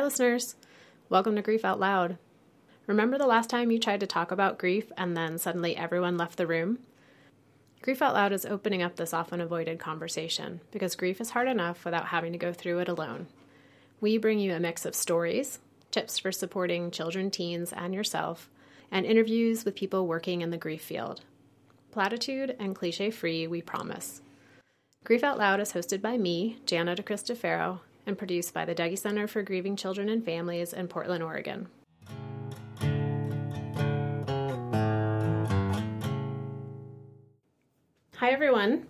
Hi, listeners. Welcome to Grief Out Loud. Remember the last time you tried to talk about grief and then suddenly everyone left the room? Grief Out Loud is opening up this often avoided conversation because grief is hard enough without having to go through it alone. We bring you a mix of stories, tips for supporting children, teens, and yourself, and interviews with people working in the grief field. Platitude and cliche free, we promise. Grief Out Loud is hosted by me, Jana DeCristofaro, and produced by the Dougy Center for Grieving Children and Families in Portland, Oregon. Hi, everyone.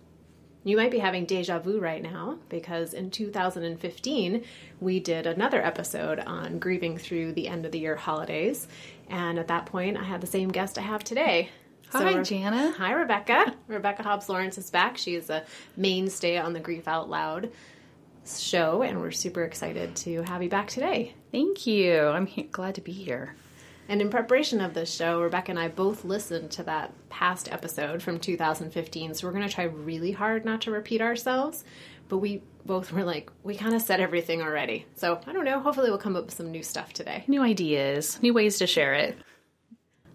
You might be having deja vu right now because in 2015 we did another episode on grieving through the end of the year holidays. And at that point, I had the same guest I have today. Hi, So- Jana. Hi, Rebecca. Rebecca Hobbs Lawrence is back. She is a mainstay on the Grief Out Loud show, and we're super excited to have you back today. Thank you. I'm he- glad to be here. And in preparation of this show, Rebecca and I both listened to that past episode from 2015, so we're going to try really hard not to repeat ourselves. But we both were like, we kind of said everything already. So I don't know. Hopefully, we'll come up with some new stuff today. New ideas, new ways to share it.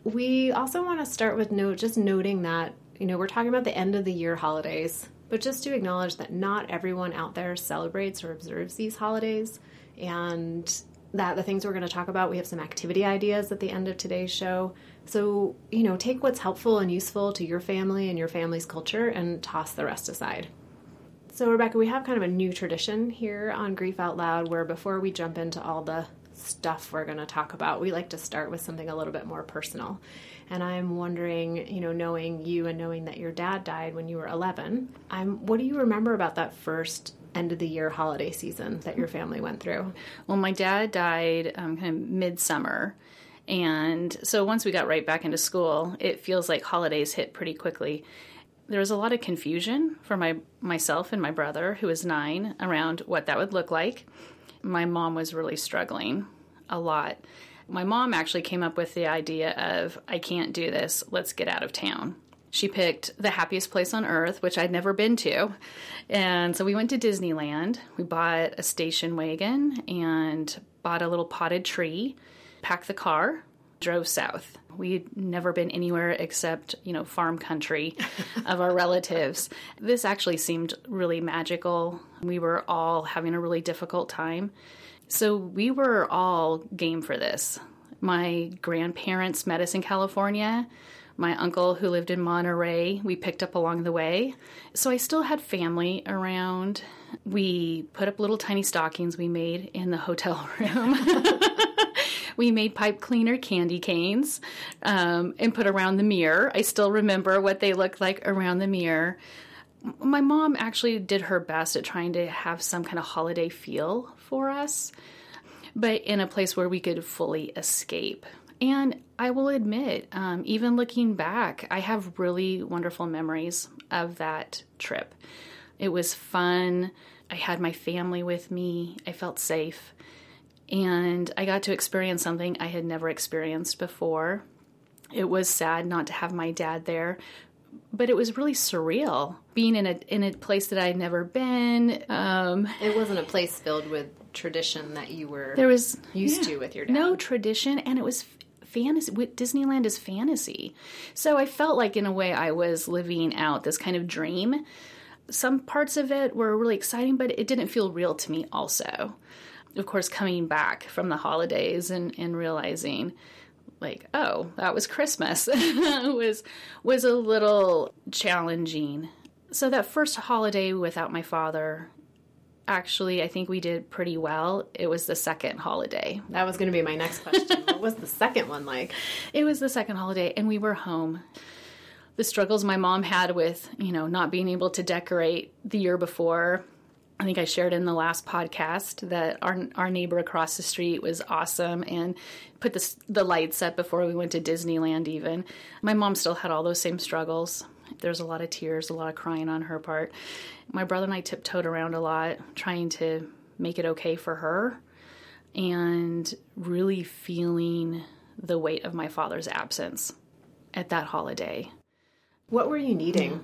We also want to start with note just noting that you know we're talking about the end of the year holidays, but just to acknowledge that not everyone out there celebrates or observes these holidays, and that the things we're going to talk about, we have some activity ideas at the end of today's show. So you know, take what's helpful and useful to your family and your family's culture, and toss the rest aside. So, Rebecca, we have kind of a new tradition here on Grief Out Loud where before we jump into all the stuff we're going to talk about, we like to start with something a little bit more personal. And I'm wondering, you know, knowing you and knowing that your dad died when you were 11, I'm what do you remember about that first end of the year holiday season that your family went through? Well, my dad died um, kind of midsummer. And so once we got right back into school, it feels like holidays hit pretty quickly. There was a lot of confusion for my myself and my brother, who was nine, around what that would look like. My mom was really struggling a lot. My mom actually came up with the idea of, I can't do this, let's get out of town. She picked the happiest place on earth, which I'd never been to. And so we went to Disneyland. We bought a station wagon and bought a little potted tree, packed the car, drove south. We'd never been anywhere except, you know, farm country of our relatives. This actually seemed really magical. We were all having a really difficult time. So we were all game for this. My grandparents met us in California. My uncle, who lived in Monterey, we picked up along the way. So I still had family around. We put up little tiny stockings we made in the hotel room. we made pipe cleaner candy canes um, and put around the mirror. I still remember what they looked like around the mirror. My mom actually did her best at trying to have some kind of holiday feel for us, but in a place where we could fully escape. And I will admit, um, even looking back, I have really wonderful memories of that trip. It was fun. I had my family with me. I felt safe. And I got to experience something I had never experienced before. It was sad not to have my dad there, but it was really surreal being in a in a place that I had never been. Um, It wasn't a place filled with tradition that you were there was used yeah, to with your dad. no tradition, and it was fantasy. Disneyland is fantasy, so I felt like in a way I was living out this kind of dream. Some parts of it were really exciting, but it didn't feel real to me. Also, of course, coming back from the holidays and and realizing like oh that was christmas. Was was a little challenging. So that first holiday without my father actually i think we did pretty well. It was the second holiday. That was going to be my next question. what was the second one like? it was the second holiday and we were home. The struggles my mom had with you know not being able to decorate the year before I think I shared in the last podcast that our our neighbor across the street was awesome and put the the lights up before we went to Disneyland. Even my mom still had all those same struggles. There's a lot of tears, a lot of crying on her part. My brother and I tiptoed around a lot, trying to make it okay for her, and really feeling the weight of my father's absence at that holiday. What were you needing?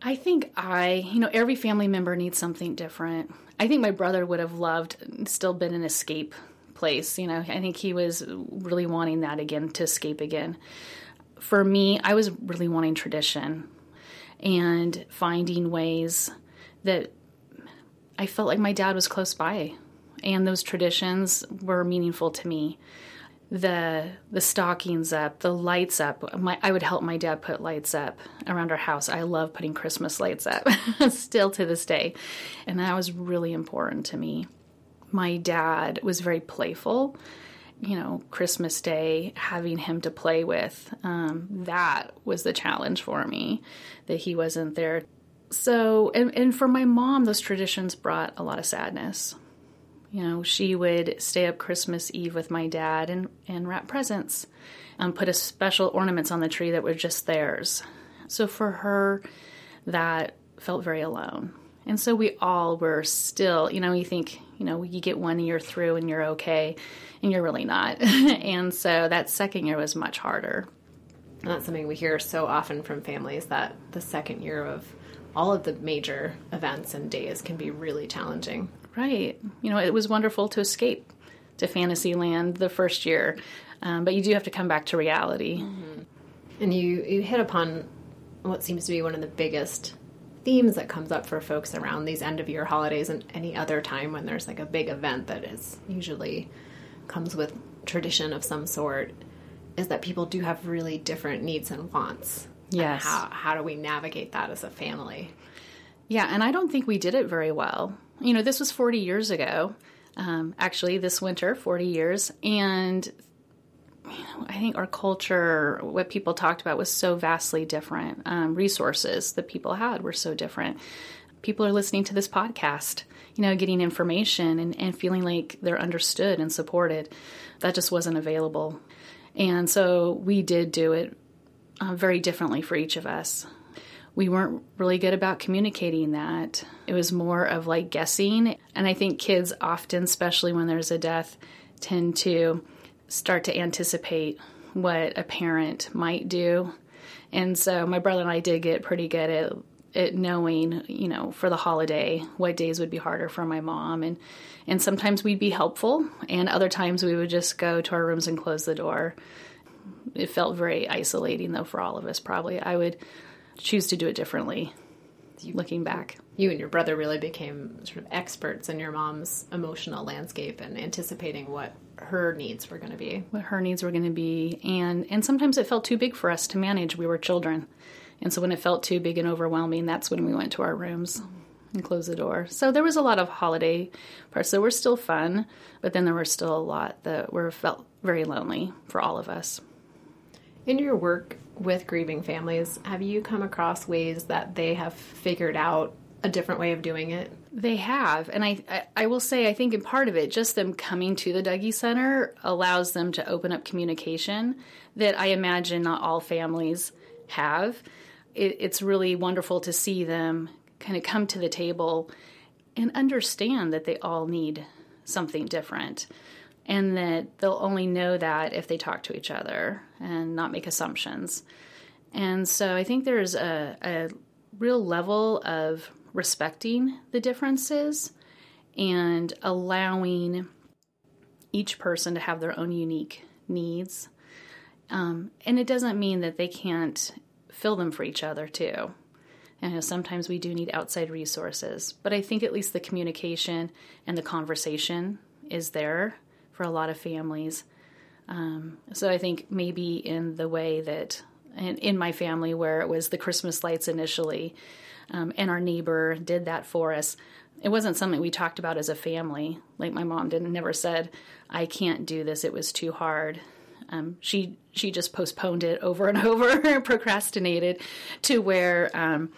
I think I, you know, every family member needs something different. I think my brother would have loved, still been an escape place. You know, I think he was really wanting that again to escape again. For me, I was really wanting tradition and finding ways that I felt like my dad was close by and those traditions were meaningful to me the the stockings up, the lights up. My, I would help my dad put lights up around our house. I love putting Christmas lights up, still to this day, and that was really important to me. My dad was very playful. You know, Christmas Day, having him to play with, um, that was the challenge for me, that he wasn't there. So, and, and for my mom, those traditions brought a lot of sadness you know, she would stay up Christmas Eve with my dad and, and wrap presents, and put a special ornaments on the tree that were just theirs. So for her, that felt very alone. And so we all were still, you know, you think, you know, you get one year through and you're okay, and you're really not. and so that second year was much harder. And that's something we hear so often from families that the second year of all of the major events and days can be really challenging. Right. You know, it was wonderful to escape to Fantasyland the first year, um, but you do have to come back to reality. Mm-hmm. And you, you hit upon what seems to be one of the biggest themes that comes up for folks around these end of year holidays and any other time when there's like a big event that is usually comes with tradition of some sort is that people do have really different needs and wants. Yes. And how, how do we navigate that as a family? Yeah, and I don't think we did it very well you know, this was 40 years ago. Um, actually, this winter, 40 years. And I think our culture, what people talked about, was so vastly different. Um, resources that people had were so different. People are listening to this podcast, you know, getting information and, and feeling like they're understood and supported. That just wasn't available. And so we did do it uh, very differently for each of us we weren't really good about communicating that. It was more of like guessing. And I think kids often, especially when there's a death, tend to start to anticipate what a parent might do. And so my brother and I did get pretty good at at knowing, you know, for the holiday, what days would be harder for my mom and and sometimes we'd be helpful and other times we would just go to our rooms and close the door. It felt very isolating though for all of us probably. I would choose to do it differently looking back. You and your brother really became sort of experts in your mom's emotional landscape and anticipating what her needs were going to be. What her needs were going to be. And and sometimes it felt too big for us to manage. We were children. And so when it felt too big and overwhelming, that's when we went to our rooms and closed the door. So there was a lot of holiday parts that were still fun, but then there were still a lot that were felt very lonely for all of us. In your work with grieving families, have you come across ways that they have figured out a different way of doing it? They have. And I, I, I, will say, I think in part of it, just them coming to the Dougy Center allows them to open up communication that I imagine not all families have. It, it's really wonderful to see them kind of come to the table and understand that they all need something different and that they'll only know that if they talk to each other and not make assumptions. And so I think there's a, a real level of respecting the differences and allowing each person to have their own unique needs. Um, and it doesn't mean that they can't fill them for each other, too. And know, sometimes we do need outside resources, but I think at least the communication and the conversation is there for a lot of families. Um, so I think maybe in the way that in, in, my family where it was the Christmas lights initially, um, and our neighbor did that for us. It wasn't something we talked about as a family. Like my mom didn't never said, "I can't do this. It was too hard." Um, she she just postponed it over and over, procrastinated, to where um,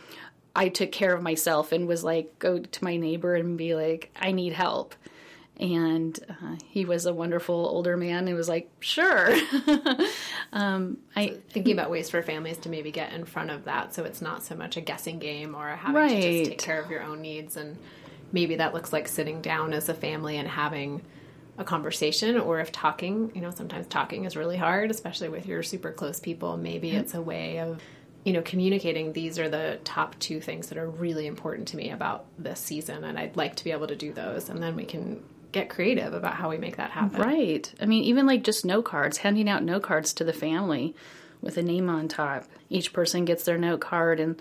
I took care of myself and was like, go to my neighbor and be like, "I need help." And uh, he was a wonderful older man and was like sure. Um, i thinking about ways for families to maybe get in front of that so it's not so much a guessing game or having right. to just take care of your own needs. And maybe that looks like sitting down as a family and having a conversation or if talking you know sometimes talking is really hard especially with your super close people. Maybe it's a way of you know, communicating these are the top two things that are really important to me about this season, and I'd like to be able to do those, and then we can get creative about how we make that happen. Right. I mean, even like just note cards, handing out note cards to the family with a name on top. Each person gets their note card and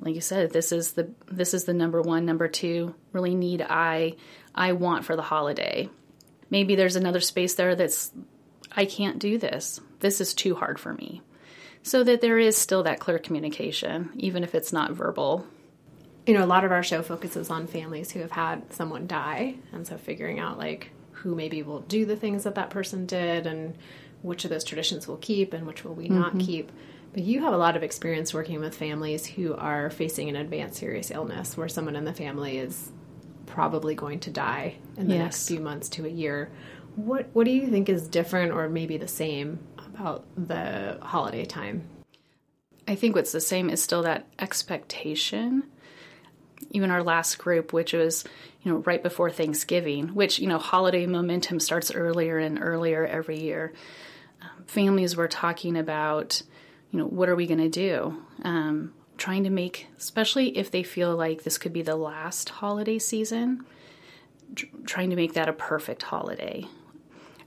like you said, this is the this is the number one, number two really need I I want for the holiday. Maybe there's another space there that's I can't do this. This is too hard for me. So that there is still that clear communication, even if it's not verbal. You know, a lot of our show focuses on families who have had someone die, and so figuring out like who maybe will do the things that that person did and which of those traditions we'll keep and which will we mm-hmm. not keep. But you have a lot of experience working with families who are facing an advanced serious illness where someone in the family is probably going to die in the yes. next few months to a year. What what do you think is different or maybe the same about the holiday time? I think what's the same is still that expectation. Even our last group, which was, you know, right before Thanksgiving, which, you know, holiday momentum starts earlier and earlier every year. Um, families were talking about, you know, what are we going to do? Um, trying to make, especially if they feel like this could be the last holiday season, tr- trying to make that a perfect holiday.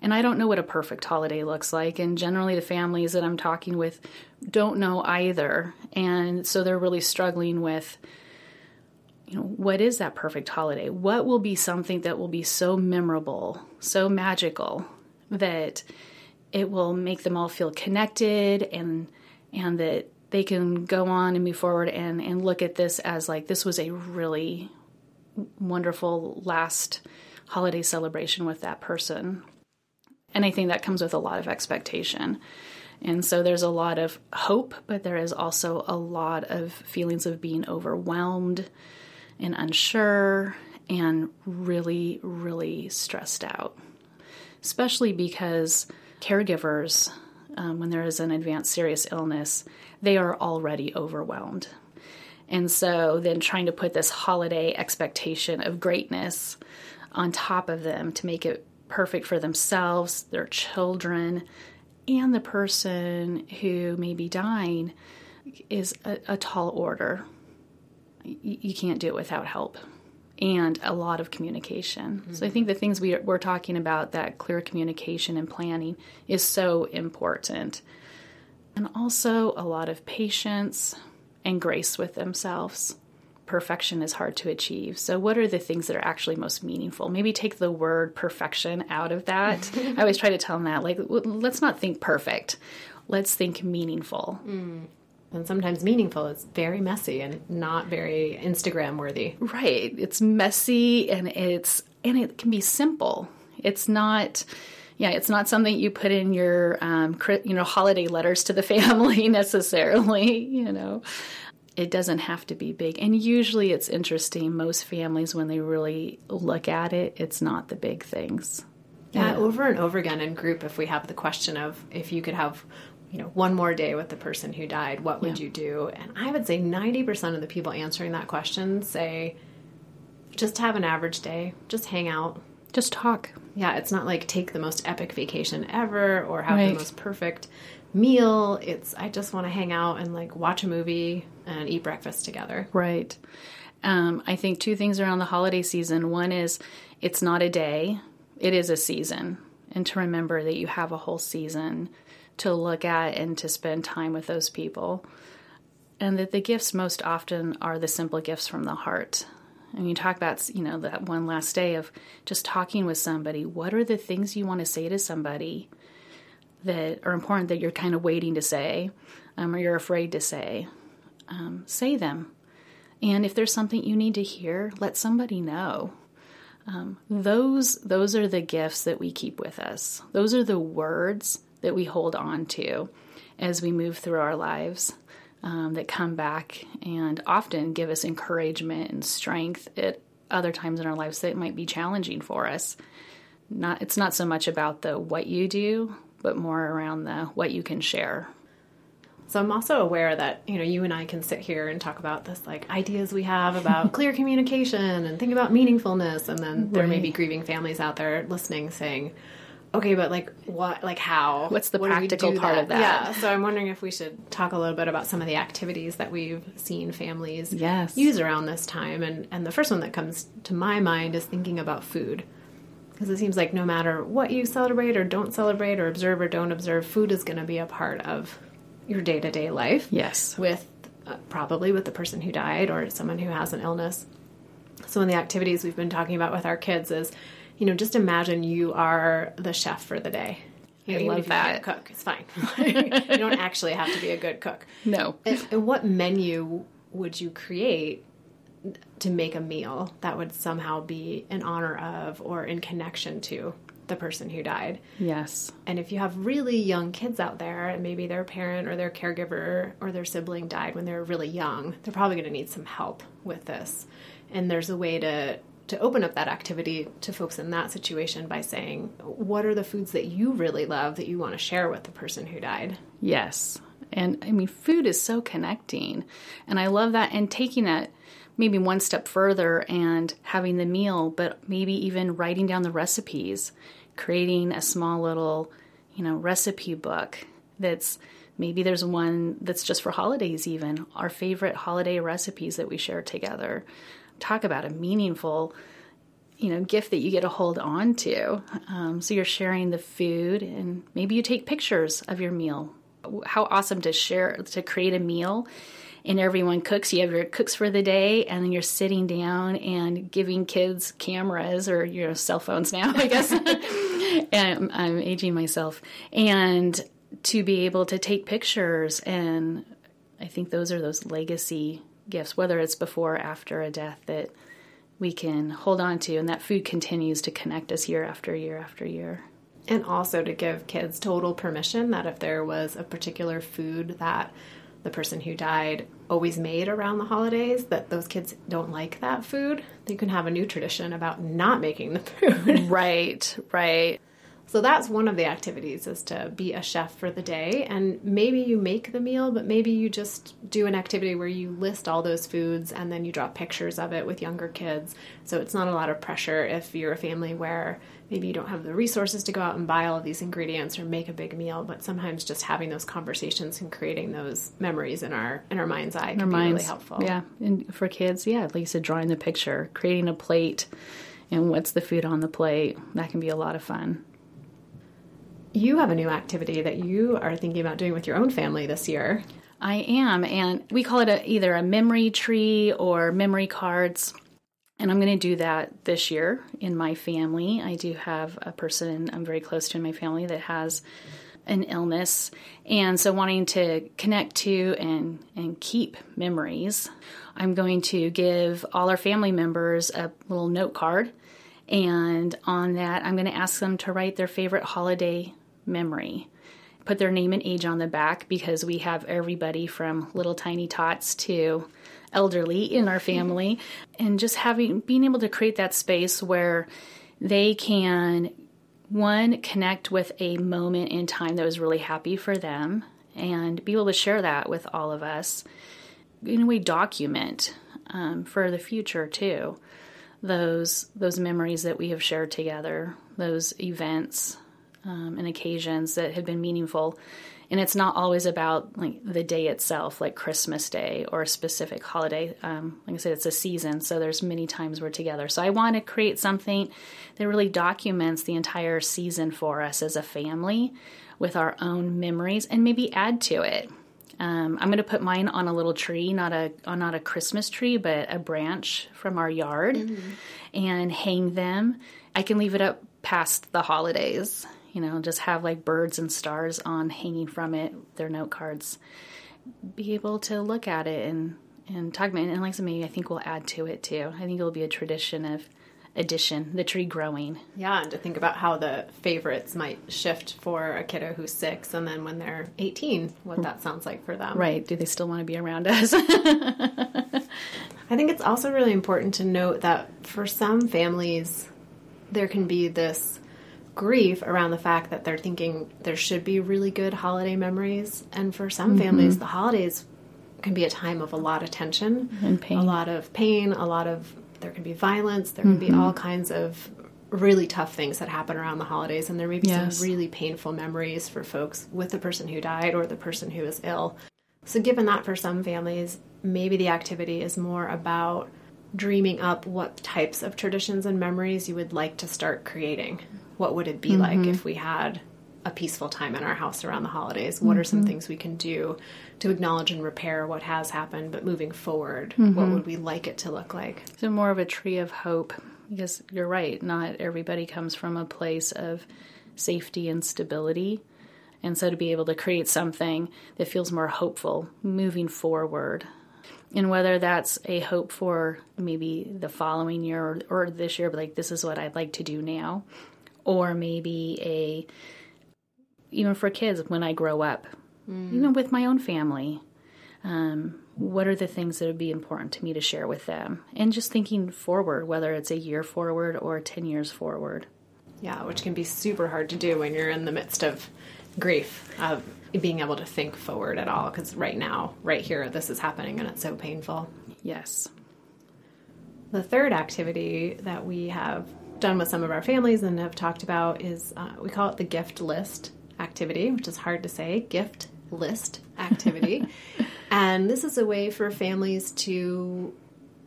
And I don't know what a perfect holiday looks like. And generally, the families that I'm talking with don't know either. And so they're really struggling with, you know, what is that perfect holiday? What will be something that will be so memorable, so magical that it will make them all feel connected and and that they can go on and move forward and, and look at this as like this was a really wonderful last holiday celebration with that person. And I think that comes with a lot of expectation. And so there's a lot of hope, but there is also a lot of feelings of being overwhelmed and unsure and really, really stressed out. Especially because caregivers um, when there is an advanced serious illness, they are already overwhelmed. And so then trying to put this holiday expectation of greatness on top of them to make it perfect for themselves, their children, and the person who may be dying is a, a tall order. You can't do it without help and a lot of communication. Mm-hmm. So I think the things we are, we're talking about, that clear communication and planning, is so important. And also a lot of patience and grace with themselves. Perfection is hard to achieve. So, what are the things that are actually most meaningful? Maybe take the word perfection out of that. I always try to tell them that, like, let's not think perfect, let's think meaningful. Mm and sometimes meaningful is very messy and not very Instagram worthy. Right. It's messy and it's and it can be simple. It's not yeah, it's not something you put in your um, you know holiday letters to the family necessarily, you know. It doesn't have to be big. And usually it's interesting most families when they really look at it, it's not the big things. Yeah, over and over again in group, if we have the question of if you could have you know, one more day with the person who died, what would yeah. you do? And I would say 90% of the people answering that question say, just have an average day, just hang out, just talk. Yeah, it's not like take the most epic vacation ever or have right. the most perfect meal. It's, I just want to hang out and like watch a movie and eat breakfast together. Right. Um, I think two things around the holiday season. One is it's not a day, it is a season. And to remember that you have a whole season to look at and to spend time with those people. And that the gifts most often are the simple gifts from the heart. And you talk about, you know, that one last day of just talking with somebody. What are the things you want to say to somebody that are important that you're kind of waiting to say um, or you're afraid to say? Um, say them. And if there's something you need to hear, let somebody know. Um, those those are the gifts that we keep with us. Those are the words that we hold on to as we move through our lives um, that come back and often give us encouragement and strength at other times in our lives that might be challenging for us. Not it's not so much about the what you do, but more around the what you can share. So I'm also aware that, you know, you and I can sit here and talk about this like ideas we have about clear communication and think about meaningfulness and then there may be grieving families out there listening saying, okay, but like what, like how? What's the What practical part of that? Yeah. So I'm wondering if we should talk a little bit about some of the activities that we've seen families Yes. use around this time. And, and the first one that comes to my mind is thinking about food. Because it seems like no matter what you celebrate or don't celebrate or observe or don't observe, food is going to be a part of your day to day life. Yes. With uh, probably with the person who died or someone who has an illness. So, one of the activities we've been talking about with our kids is, you know, just imagine you are the chef for the day. I even love if you can't that. cook, it's fine. you don't actually have to be a good cook. No. And, and what menu would you create to make a meal that would somehow be in honor of or in connection to the person who died? Yes. And if you have really young kids out there, and maybe their parent or their caregiver or their sibling died when they were really young, they're probably going to need some help with this. And there's a way to to open up that activity to folks in that situation by saying, what are the foods that you really love that you want to share with the person who died? Yes. And I mean, food is so connecting. And I love that. And taking that maybe one step further and having the meal, but maybe even writing down the recipes, creating a small little, you know, recipe book that's maybe there's one that's just for holidays, even our favorite holiday recipes that we share together. Talk about a meaningful you know gift that you get to hold on to. Um, so you're sharing the food and maybe you take pictures of your meal. How awesome to share to create a meal and everyone cooks. You have your cooks for the day and then you're sitting down and giving kids cameras or you know cell phones now i guess. And I'm, I'm aging myself. And to be able to take pictures and i think those are those legacy gifts whether it's before or after a death that we can hold on to and that food continues to connect us year after year after year And also to give kids total permission that if there was a particular food that the person who died always made around the holidays, that those kids don't like that food, they can have a new tradition about not making the food. right right So that's one of the activities is to be a chef for the day. And maybe you make the meal but maybe you just do an activity where you list all those foods and then you draw pictures of it with younger kids. So it's not a lot of pressure if you're a family where maybe you don't have the resources to go out and buy all of these ingredients or make a big meal, but sometimes just having those conversations and creating those memories in our in our mind's eye can our be minds. really helpful. yeah. And for kids yeah like you said drawing the picture creating a plate and what's the food on the plate? That can be a lot of fun You have a new activity that you are thinking about doing with your own family this year. I am, and we call it a, either a memory tree or memory cards. And I'm going to do that this year in my family. I do have a person I'm very close to in my family that has an illness, and so wanting to connect to and and keep memories, I'm going to give all our family members a little note card, and on that I'm going to ask them to write their favorite holiday memory. Put their name and age on the back because we have everybody from little tiny tots to elderly in our family. And just having being able to create that space where they can one connect with a moment in time that was really happy for them and be able to share that with all of us. In a way document um, for the future too those those memories that we have shared together those events um, and occasions that have been meaningful. And it's not always about like the day itself, like Christmas Day or a specific holiday. Um, like I said, it's a season, so there's many times we're together. So I want to create something that really documents the entire season for us as a family with our own memories, and maybe add to it. Um, I'm going to put mine on a little tree, not a not a Christmas tree, but a branch from our yard, and hang them. I can leave it up past the holidays you know, just have like birds and stars on hanging from it, their note cards. Be able to look at it and and talk about it. And like maybe I think we'll add to it too. I think it'll be a tradition of addition, the tree growing. Yeah, and to think about how the favorites might shift for a kiddo who's six, and then when they're 18, what that sounds like for them. Right. Do they still want to be around us? I think it's also really important to note that for some families, there can be this grief around the fact that they're thinking there should be really good holiday memories. And for some families, mm-hmm. the holidays can be a time of a lot of tension And pain. a lot of pain, a lot of there can be violence, there can be mm-hmm. all kinds of really tough things that happen around the holidays, and there may be Yes. some really painful memories for folks with the person who died or the person who is ill. So, given that for some families, maybe the activity is more about dreaming up what types of traditions and memories you would like to start creating. What would it be like mm-hmm. if we had a peaceful time in our house around the holidays? What are some mm-hmm. things we can do to acknowledge and repair what has happened, but moving forward, what mm-hmm. would we like it to look like? So more of a tree of hope because you're right, not everybody comes from a place of safety and stability. And so to be able to create something that feels more hopeful moving forward. And whether that's a hope for maybe the following year or, or this year, but like this is what I'd like to do now, or maybe a even for kids when I grow up, even with my own family, um, what are the things that would be important to me to share with them? And just thinking forward, whether it's a year forward or 10 years forward. Yeah, which can be super hard to do when you're in the midst of grief, of being able to think forward at all. Because right now, right here, this is happening and it's so painful. Yes. The third activity that we have done with some of our families and have talked about is uh, we call it the gift list activity, which is hard to say gift list activity. and this is a way for families to,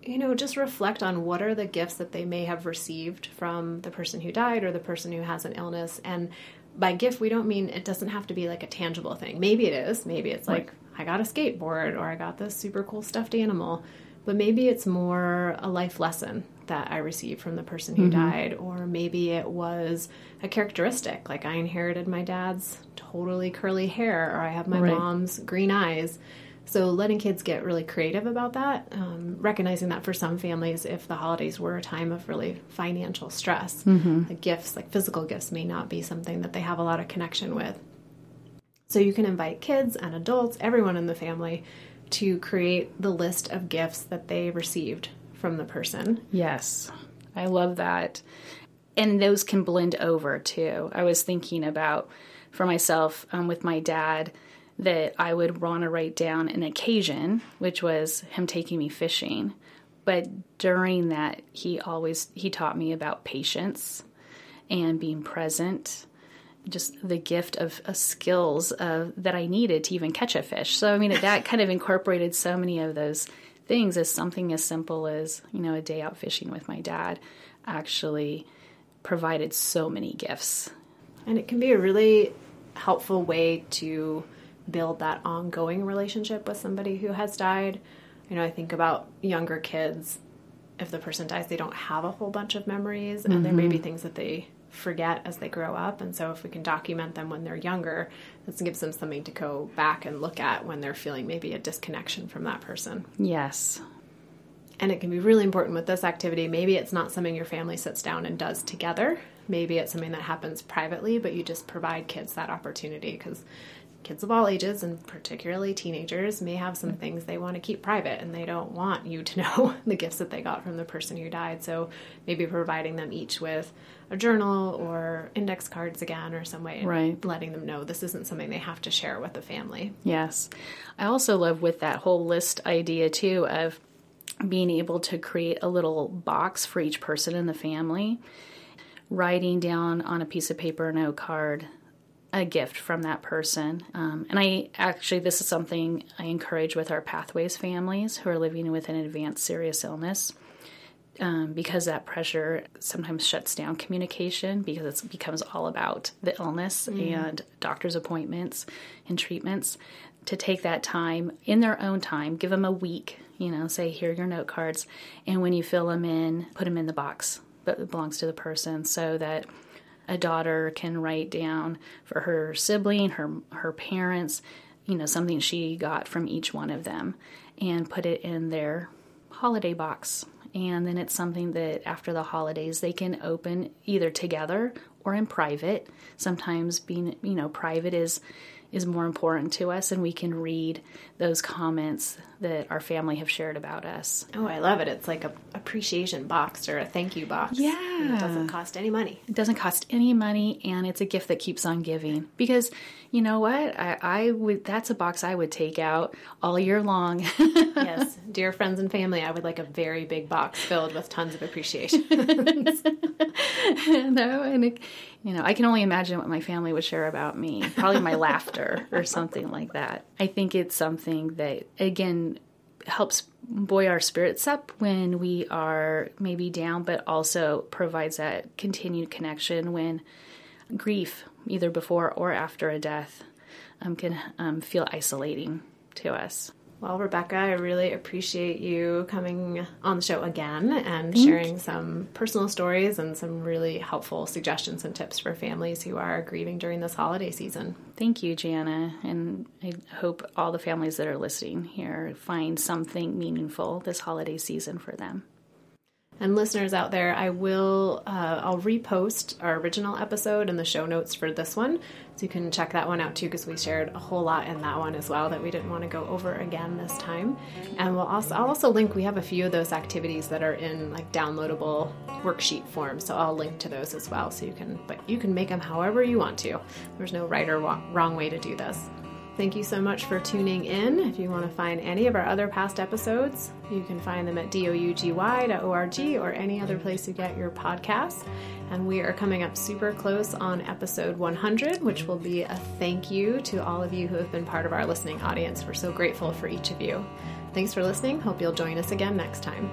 you know, just reflect on what are the gifts that they may have received from the person who died or the person who has an illness. And by gift, we don't mean it doesn't have to be like a tangible thing. Maybe it is. Maybe it's like, I got a skateboard or I got this super cool stuffed animal but maybe it's more a life lesson that I received from the person who died, or maybe it was a characteristic, like I inherited my dad's totally curly hair, or I have my Right. mom's green eyes. So, letting kids get really creative about that, um, recognizing that for some families, if the holidays were a time of really financial stress, the gifts, like physical gifts, may not be something that they have a lot of connection with. So you can invite kids and adults, everyone in the family, to create the list of gifts that they received from the person. Yes. I love that. And those can blend over too. I was thinking about for myself um, with my dad that I would want to write down an occasion, which was him taking me fishing. But during that, he always he taught me about patience and being present just the gift of, of skills uh, that I needed to even catch a fish. So I mean that kind of incorporated so many of those things as something as simple as you know a day out fishing with my dad actually provided so many gifts. And it can be a really helpful way to build that ongoing relationship with somebody who has died. You know, I think about younger kids. If the person dies, they don't have a whole bunch of memories, and there may be things that they forget as they grow up. And so, if we can document them when they're younger, this gives them something to go back and look at when they're feeling maybe a disconnection from that person. Yes. And it can be really important with this activity. Maybe it's not something your family sits down and does together. Maybe it's something that happens privately, but you just provide kids that opportunity because kids of all ages, and particularly teenagers, may have some things they want to keep private and they don't want you to know the gifts that they got from the person who died. So maybe providing them each with a journal or index cards again or some way, Right. letting them know this isn't something they have to share with the family. Yes. I also love with that whole list idea too of being able to create a little box for each person in the family, writing down on a piece of paper, a note card, a gift from that person. Um, and I actually, this is something I encourage with our Pathways families who are living with an advanced serious illness. Um, because that pressure sometimes shuts down communication because it becomes all about the illness and doctor's appointments and treatments. To take that time in their own time, give them a week, you know, say, here are your note cards. And when you fill them in, put them in the box that belongs to the person so that a daughter can write down for her sibling, her her parents, you know, something she got from each one of them and put it in their holiday box. And then it's something that after the holidays they can open either together or in private. Sometimes being, you know, private is is more important to us and we can read those comments that our family have shared about us. Oh, I love it. It's like a appreciation box or a thank you box. Yeah. and it doesn't cost any money. It doesn't cost any money, and it's a gift that keeps on giving. Because you know what, I, I would that's a box I would take out all year long. yes, dear friends and family, I would like a very big box filled with tons of appreciation. no, and it, you know, I can only imagine what my family would share about me. Probably my laughter or something like that. I think it's something that again helps buoy our spirits up when we are maybe down, but also provides that continued connection when grief, either before or after a death, um, can um, feel isolating to us. Well, Rebecca, I really appreciate you coming on the show again and Thank sharing some personal stories and some really helpful suggestions and tips for families who are grieving during this holiday season. Thank you, Jana. And I hope all the families that are listening here find something meaningful this holiday season for them. And listeners out there, I will uh, I'll repost our original episode and the show notes for this one, so you can check that one out too, because we shared a whole lot in that one as well that we didn't want to go over again this time. And we'll also I'll also link. We have a few of those activities that are in like downloadable worksheet form, so I'll link to those as well. So you can, but you can make them however you want to. There's no right or wrong way to do this. Thank you so much for tuning in. If you want to find any of our other past episodes, you can find them at dougy.org or any other place you get your podcasts. And we are coming up super close on episode 100, which will be a thank you to all of you who have been part of our listening audience. We're so grateful for each of you. Thanks for listening. Hope you'll join us again next time.